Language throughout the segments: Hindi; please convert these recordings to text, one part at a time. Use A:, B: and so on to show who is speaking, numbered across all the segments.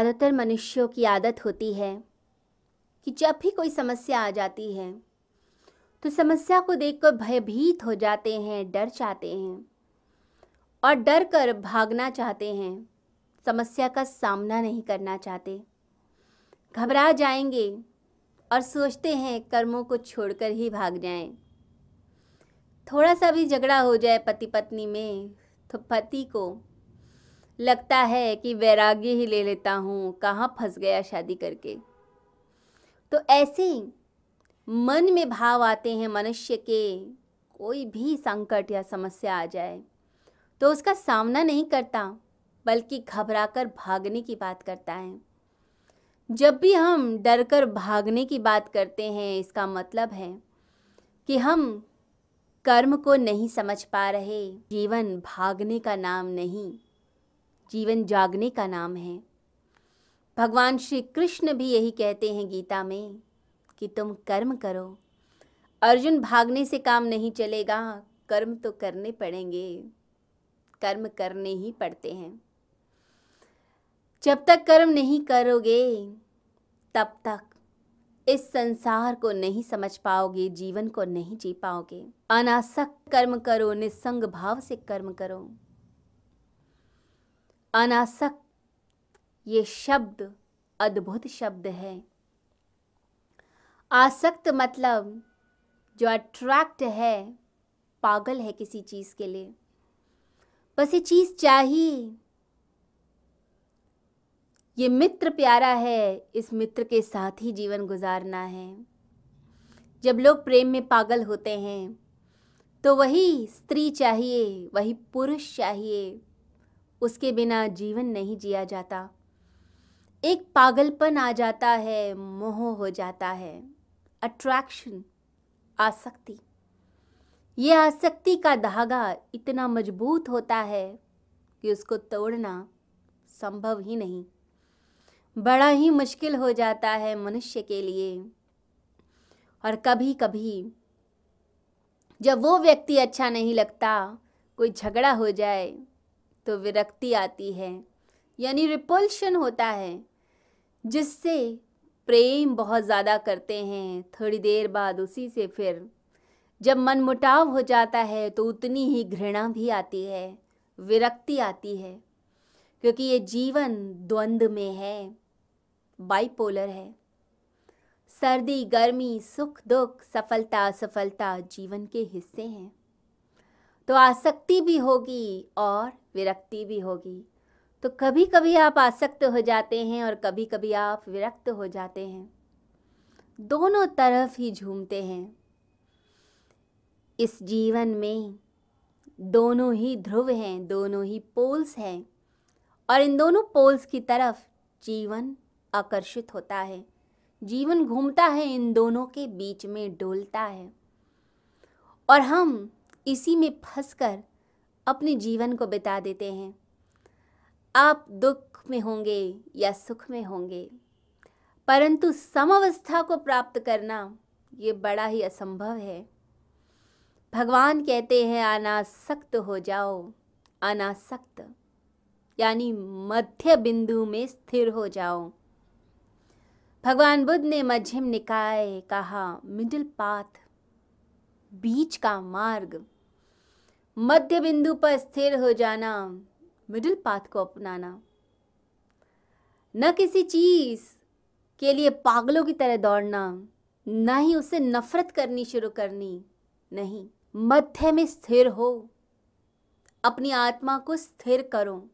A: ज़्यादातर मनुष्यों की आदत होती है कि जब भी कोई समस्या आ जाती है तो समस्या को देखकर भयभीत हो जाते हैं, डर जाते हैं और डर कर भागना चाहते हैं समस्या का सामना नहीं करना चाहते घबरा जाएँगे और सोचते हैं कर्मों को छोड़कर ही भाग जाएँ। थोड़ा सा भी झगड़ा हो जाए पति पत्नी में तो पति को लगता है कि वैराग्य ही ले लेता हूँ। कहाँ फंस गया शादी करके? तो ऐसे मन में भाव आते हैं मनुष्य के। कोई भी संकट या समस्या आ जाए तो उसका सामना नहीं करता, बल्कि घबराकर भागने की बात करता है। जब भी हम डर कर भागने की बात करते हैं, इसका मतलब है कि हम कर्म को नहीं समझ पा रहे। जीवन भागने का नाम नहीं। जीवन जागने का नाम है। भगवान श्री कृष्ण भी यही कहते हैं गीता में कि तुम कर्म करो। अर्जुन भागने से काम नहीं चलेगा, कर्म तो करने पड़ेंगे। कर्म करने ही पड़ते हैं। जब तक कर्म नहीं करोगे, तब तक इस संसार को नहीं समझ पाओगे, जीवन को नहीं जी पाओगे। अनासक्त कर्म करो, निसंग भाव से कर्म करो। अनासक्त, ये शब्द अद्भुत शब्द है। आसक्त मतलब जो अट्रैक्ट है, पागल है किसी चीज़ के लिए। बस ये चीज़ चाहिए। ये मित्र प्यारा है, इस मित्र के साथ ही जीवन गुजारना है। जब लोग प्रेम में पागल होते हैं तो वही स्त्री चाहिए, वही पुरुष चाहिए। उसके बिना जीवन नहीं जिया जाता। एक पागलपन आ जाता है, मोह हो जाता है। अट्रैक्शन आसक्ति। ये आसक्ति का धागा इतना मज़बूत होता है कि उसको तोड़ना संभव ही नहीं। बड़ा ही मुश्किल हो जाता है मनुष्य के लिए। और कभी कभी जब वो व्यक्ति अच्छा नहीं लगता, कोई झगड़ा हो जाए तो विरक्ति आती है, यानी रिपल्शन होता है, जिससे प्रेम बहुत ज़्यादा करते हैं। थोड़ी देर बाद उसी से फिर जब मन मुटाव हो जाता है तो उतनी ही घृणा भी आती है, विरक्ति आती है, क्योंकि ये जीवन द्वंद्व में है बाइपोलर है। सर्दी, गर्मी, सुख, दुख, सफलता, असफलता जीवन के हिस्से हैं। तो आसक्ति भी होगी और विरक्ति भी होगी। तो कभी कभी आप आसक्त हो जाते हैं और कभी कभी आप विरक्त हो जाते हैं। दोनों तरफ़ ही झूमते हैं। इस जीवन में दोनों ही ध्रुव हैं, दोनों ही पोल्स हैं और इन दोनों पोल्स की तरफ़ जीवन आकर्षित होता है। जीवन घूमता है, इन दोनों के बीच में डोलता है। और हम इसी में फंसकर अपने जीवन को बिता देते हैं। आप दुख में होंगे या सुख में होंगे, परंतु समावस्था को प्राप्त करना ये बड़ा ही असंभव है। भगवान कहते हैं, अनासक्त हो जाओ, अनासक्त, यानी मध्य बिंदु में स्थिर हो जाओ। भगवान बुद्ध ने मध्यम निकाय कहा, मिडिल पाथ, बीच का मार्ग मध्य बिंदु पर स्थिर हो जाना मिडिल पाथ को अपनाना। न किसी चीज़ के लिए पागलों की तरह दौड़ना, न ही उसे नफरत करनी शुरू करनी, नहीं, मध्य में स्थिर हो। अपनी आत्मा को स्थिर करो।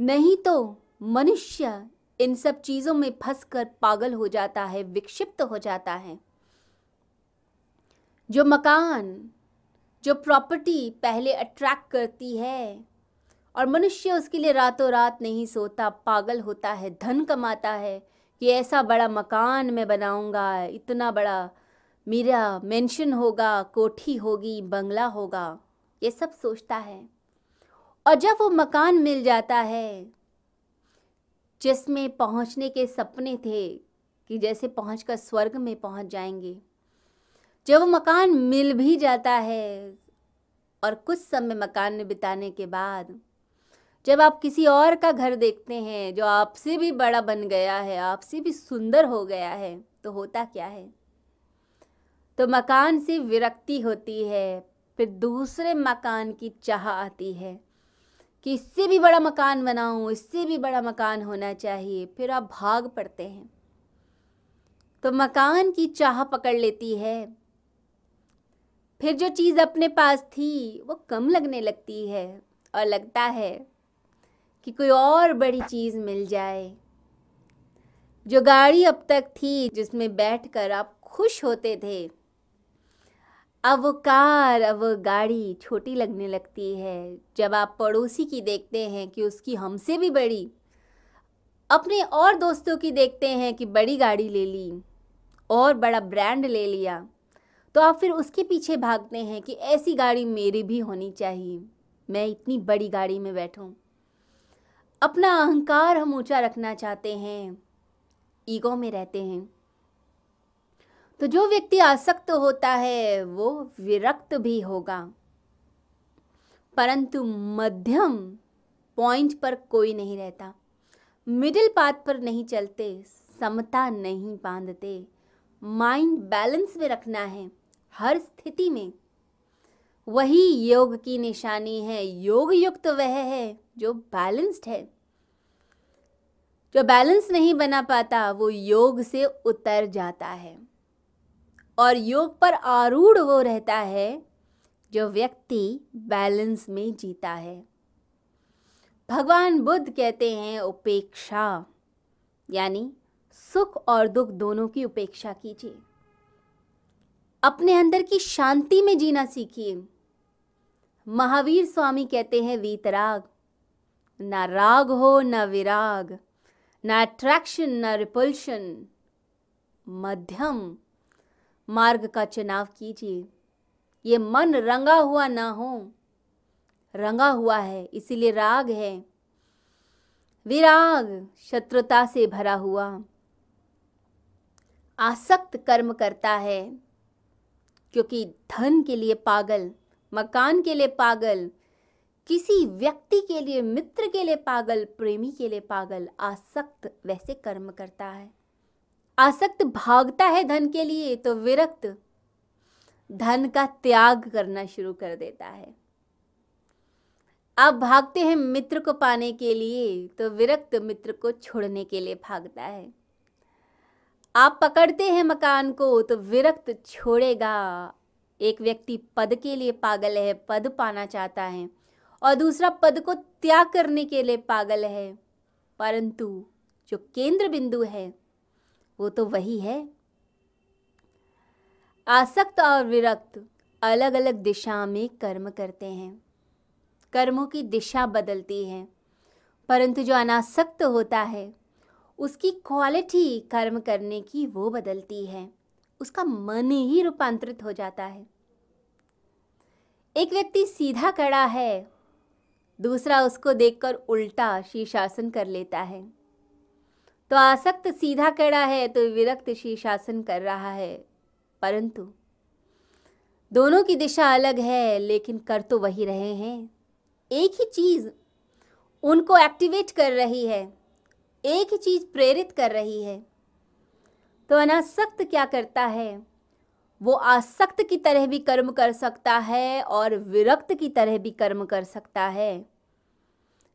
A: नहीं तो मनुष्य इन सब चीज़ों में फंस कर पागल हो जाता है, विक्षिप्त हो जाता है। जो मकान जो प्रॉपर्टी पहले अट्रैक्ट करती है। और मनुष्य उसके लिए रातों रात नहीं सोता, पागल होता है, धन कमाता है। कि ऐसा बड़ा मकान मैं बनाऊँगा, इतना बड़ा मेरा मेंशन होगा, कोठी होगी, बंगला होगा, ये सब सोचता है। और जब वो मकान मिल जाता है, जिसमें पहुँचने के सपने थे कि जैसे पहुंचकर स्वर्ग में पहुँच जाएँगे जब वो मकान मिल भी जाता है और कुछ समय मकान में बिताने के बाद जब आप किसी और का घर देखते हैं, जो आपसे भी बड़ा बन गया है, आपसे भी सुंदर हो गया है तो होता क्या है? तो मकान से विरक्ति होती है, फिर दूसरे मकान की चाह आती है कि इससे भी बड़ा मकान बनाऊँ, इससे भी बड़ा मकान होना चाहिए, फिर आप भाग पड़ते हैं। तो मकान की चाह पकड़ लेती है फिर जो चीज़ अपने पास थी, वो कम लगने लगती है और लगता है कि कोई और बड़ी चीज़ मिल जाए। जो गाड़ी अब तक थी, जिसमें बैठकर आप खुश होते थे, अब वो कार, अब वो गाड़ी छोटी लगने लगती है। जब आप पड़ोसी की देखते हैं कि उसकी हमसे भी बड़ी, अपने और दोस्तों की देखते हैं कि बड़ी गाड़ी ले ली, और बड़ा ब्रांड ले लिया तो आप फिर उसके पीछे भागते हैं कि ऐसी गाड़ी मेरी भी होनी चाहिए। मैं इतनी बड़ी गाड़ी में बैठूं। अपना अहंकार हम ऊँचा रखना चाहते हैं। ईगो में रहते हैं। तो जो व्यक्ति आसक्त होता है, वो विरक्त भी होगा। परंतु मध्यम पॉइंट पर कोई नहीं रहता। मिडिल पाथ पर नहीं चलते, समता नहीं बांधते। माइंड बैलेंस में रखना है। हर स्थिति में। वही योग की निशानी है योग युक्त तो वह है जो बैलेंस्ड है। जो बैलेंस नहीं बना पाता, वो योग से उतर जाता है। और योग पर आरूढ़ वो रहता है जो व्यक्ति बैलेंस में जीता है। भगवान बुद्ध कहते हैं, उपेक्षा, यानी सुख और दुख दोनों की उपेक्षा कीजिए। अपने अंदर की शांति में जीना सीखिए। महावीर स्वामी कहते हैं वीतराग ना राग हो, ना विराग, ना अट्रैक्शन ना रिपल्शन मध्यम मार्ग का चुनाव कीजिए। ये मन रंगा हुआ ना हो, रंगा हुआ है, इसीलिए राग है। विराग, शत्रुता से भरा हुआ, आसक्त कर्म करता है क्योंकि धन के लिए पागल, मकान के लिए पागल, किसी व्यक्ति के लिए, मित्र के लिए पागल, प्रेमी के लिए पागल, आसक्त वैसे कर्म करता है। आसक्त भागता है धन के लिए तो विरक्त धन का त्याग करना शुरू कर देता है। आप भागते हैं मित्र को पाने के लिए तो विरक्त मित्र को छोड़ने के लिए भागता है। आप पकड़ते हैं मकान को तो विरक्त छोड़ेगा। एक व्यक्ति पद के लिए पागल है, पद पाना चाहता है, और दूसरा पद को त्याग करने के लिए पागल है। परंतु जो केंद्र बिंदु है, वो तो वही है। आसक्त और विरक्त अलग अलग दिशा में कर्म करते हैं। कर्मों की दिशा बदलती है, परंतु जो अनासक्त होता है उसकी क्वालिटी कर्म करने की वो बदलती है। उसका मन ही रूपांतरित हो जाता है। एक व्यक्ति सीधा खड़ा है, दूसरा उसको देखकर उल्टा शीर्षासन कर लेता है। तो आसक्त सीधा खड़ा है तो विरक्त शीर्षासन कर रहा है। परंतु दोनों की दिशा अलग है, लेकिन कर तो वही रहे हैं। एक ही चीज़ उनको एक्टिवेट कर रही है। एक ही चीज़ प्रेरित कर रही है तो अनासक्त क्या करता है? वो आसक्त की तरह भी कर्म कर सकता है और विरक्त की तरह भी कर्म कर सकता है।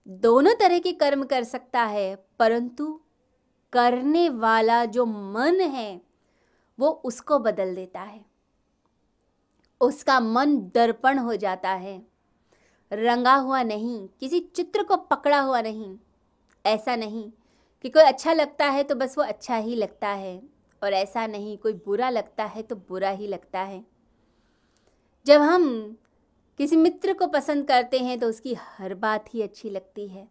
A: दोनों तरह के कर्म कर सकता है, परंतु करने वाला जो मन है, वो उसको बदल देता है। उसका मन दर्पण हो जाता है। रंगा हुआ नहीं, किसी चित्र को पकड़ा हुआ नहीं, ऐसा नहीं कि कोई अच्छा लगता है तो बस वो अच्छा ही लगता है, और ऐसा नहीं कोई बुरा लगता है तो बुरा ही लगता है। जब हम किसी मित्र को पसंद करते हैं तो उसकी हर बात ही अच्छी लगती है,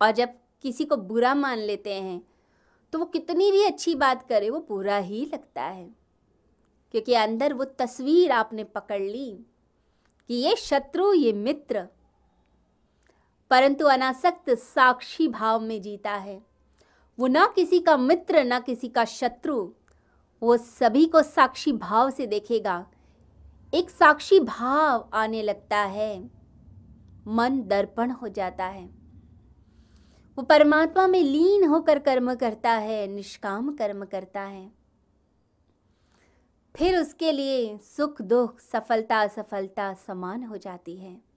A: और जब किसी को बुरा मान लेते हैं तो वो कितनी भी अच्छी बात करे वो बुरा ही लगता है, क्योंकि अंदर वो तस्वीर आपने पकड़ ली कि ये शत्रु, ये मित्र परंतु अनासक्त साक्षी भाव में जीता है। वो न किसी का मित्र, न किसी का शत्रु, वो सभी को साक्षी भाव से देखेगा। एक साक्षी भाव आने लगता है। मन दर्पण हो जाता है। वो परमात्मा में लीन होकर कर्म करता है, निष्काम कर्म करता है। फिर उसके लिए सुख, दुख, सफलता, असफलता समान हो जाती है।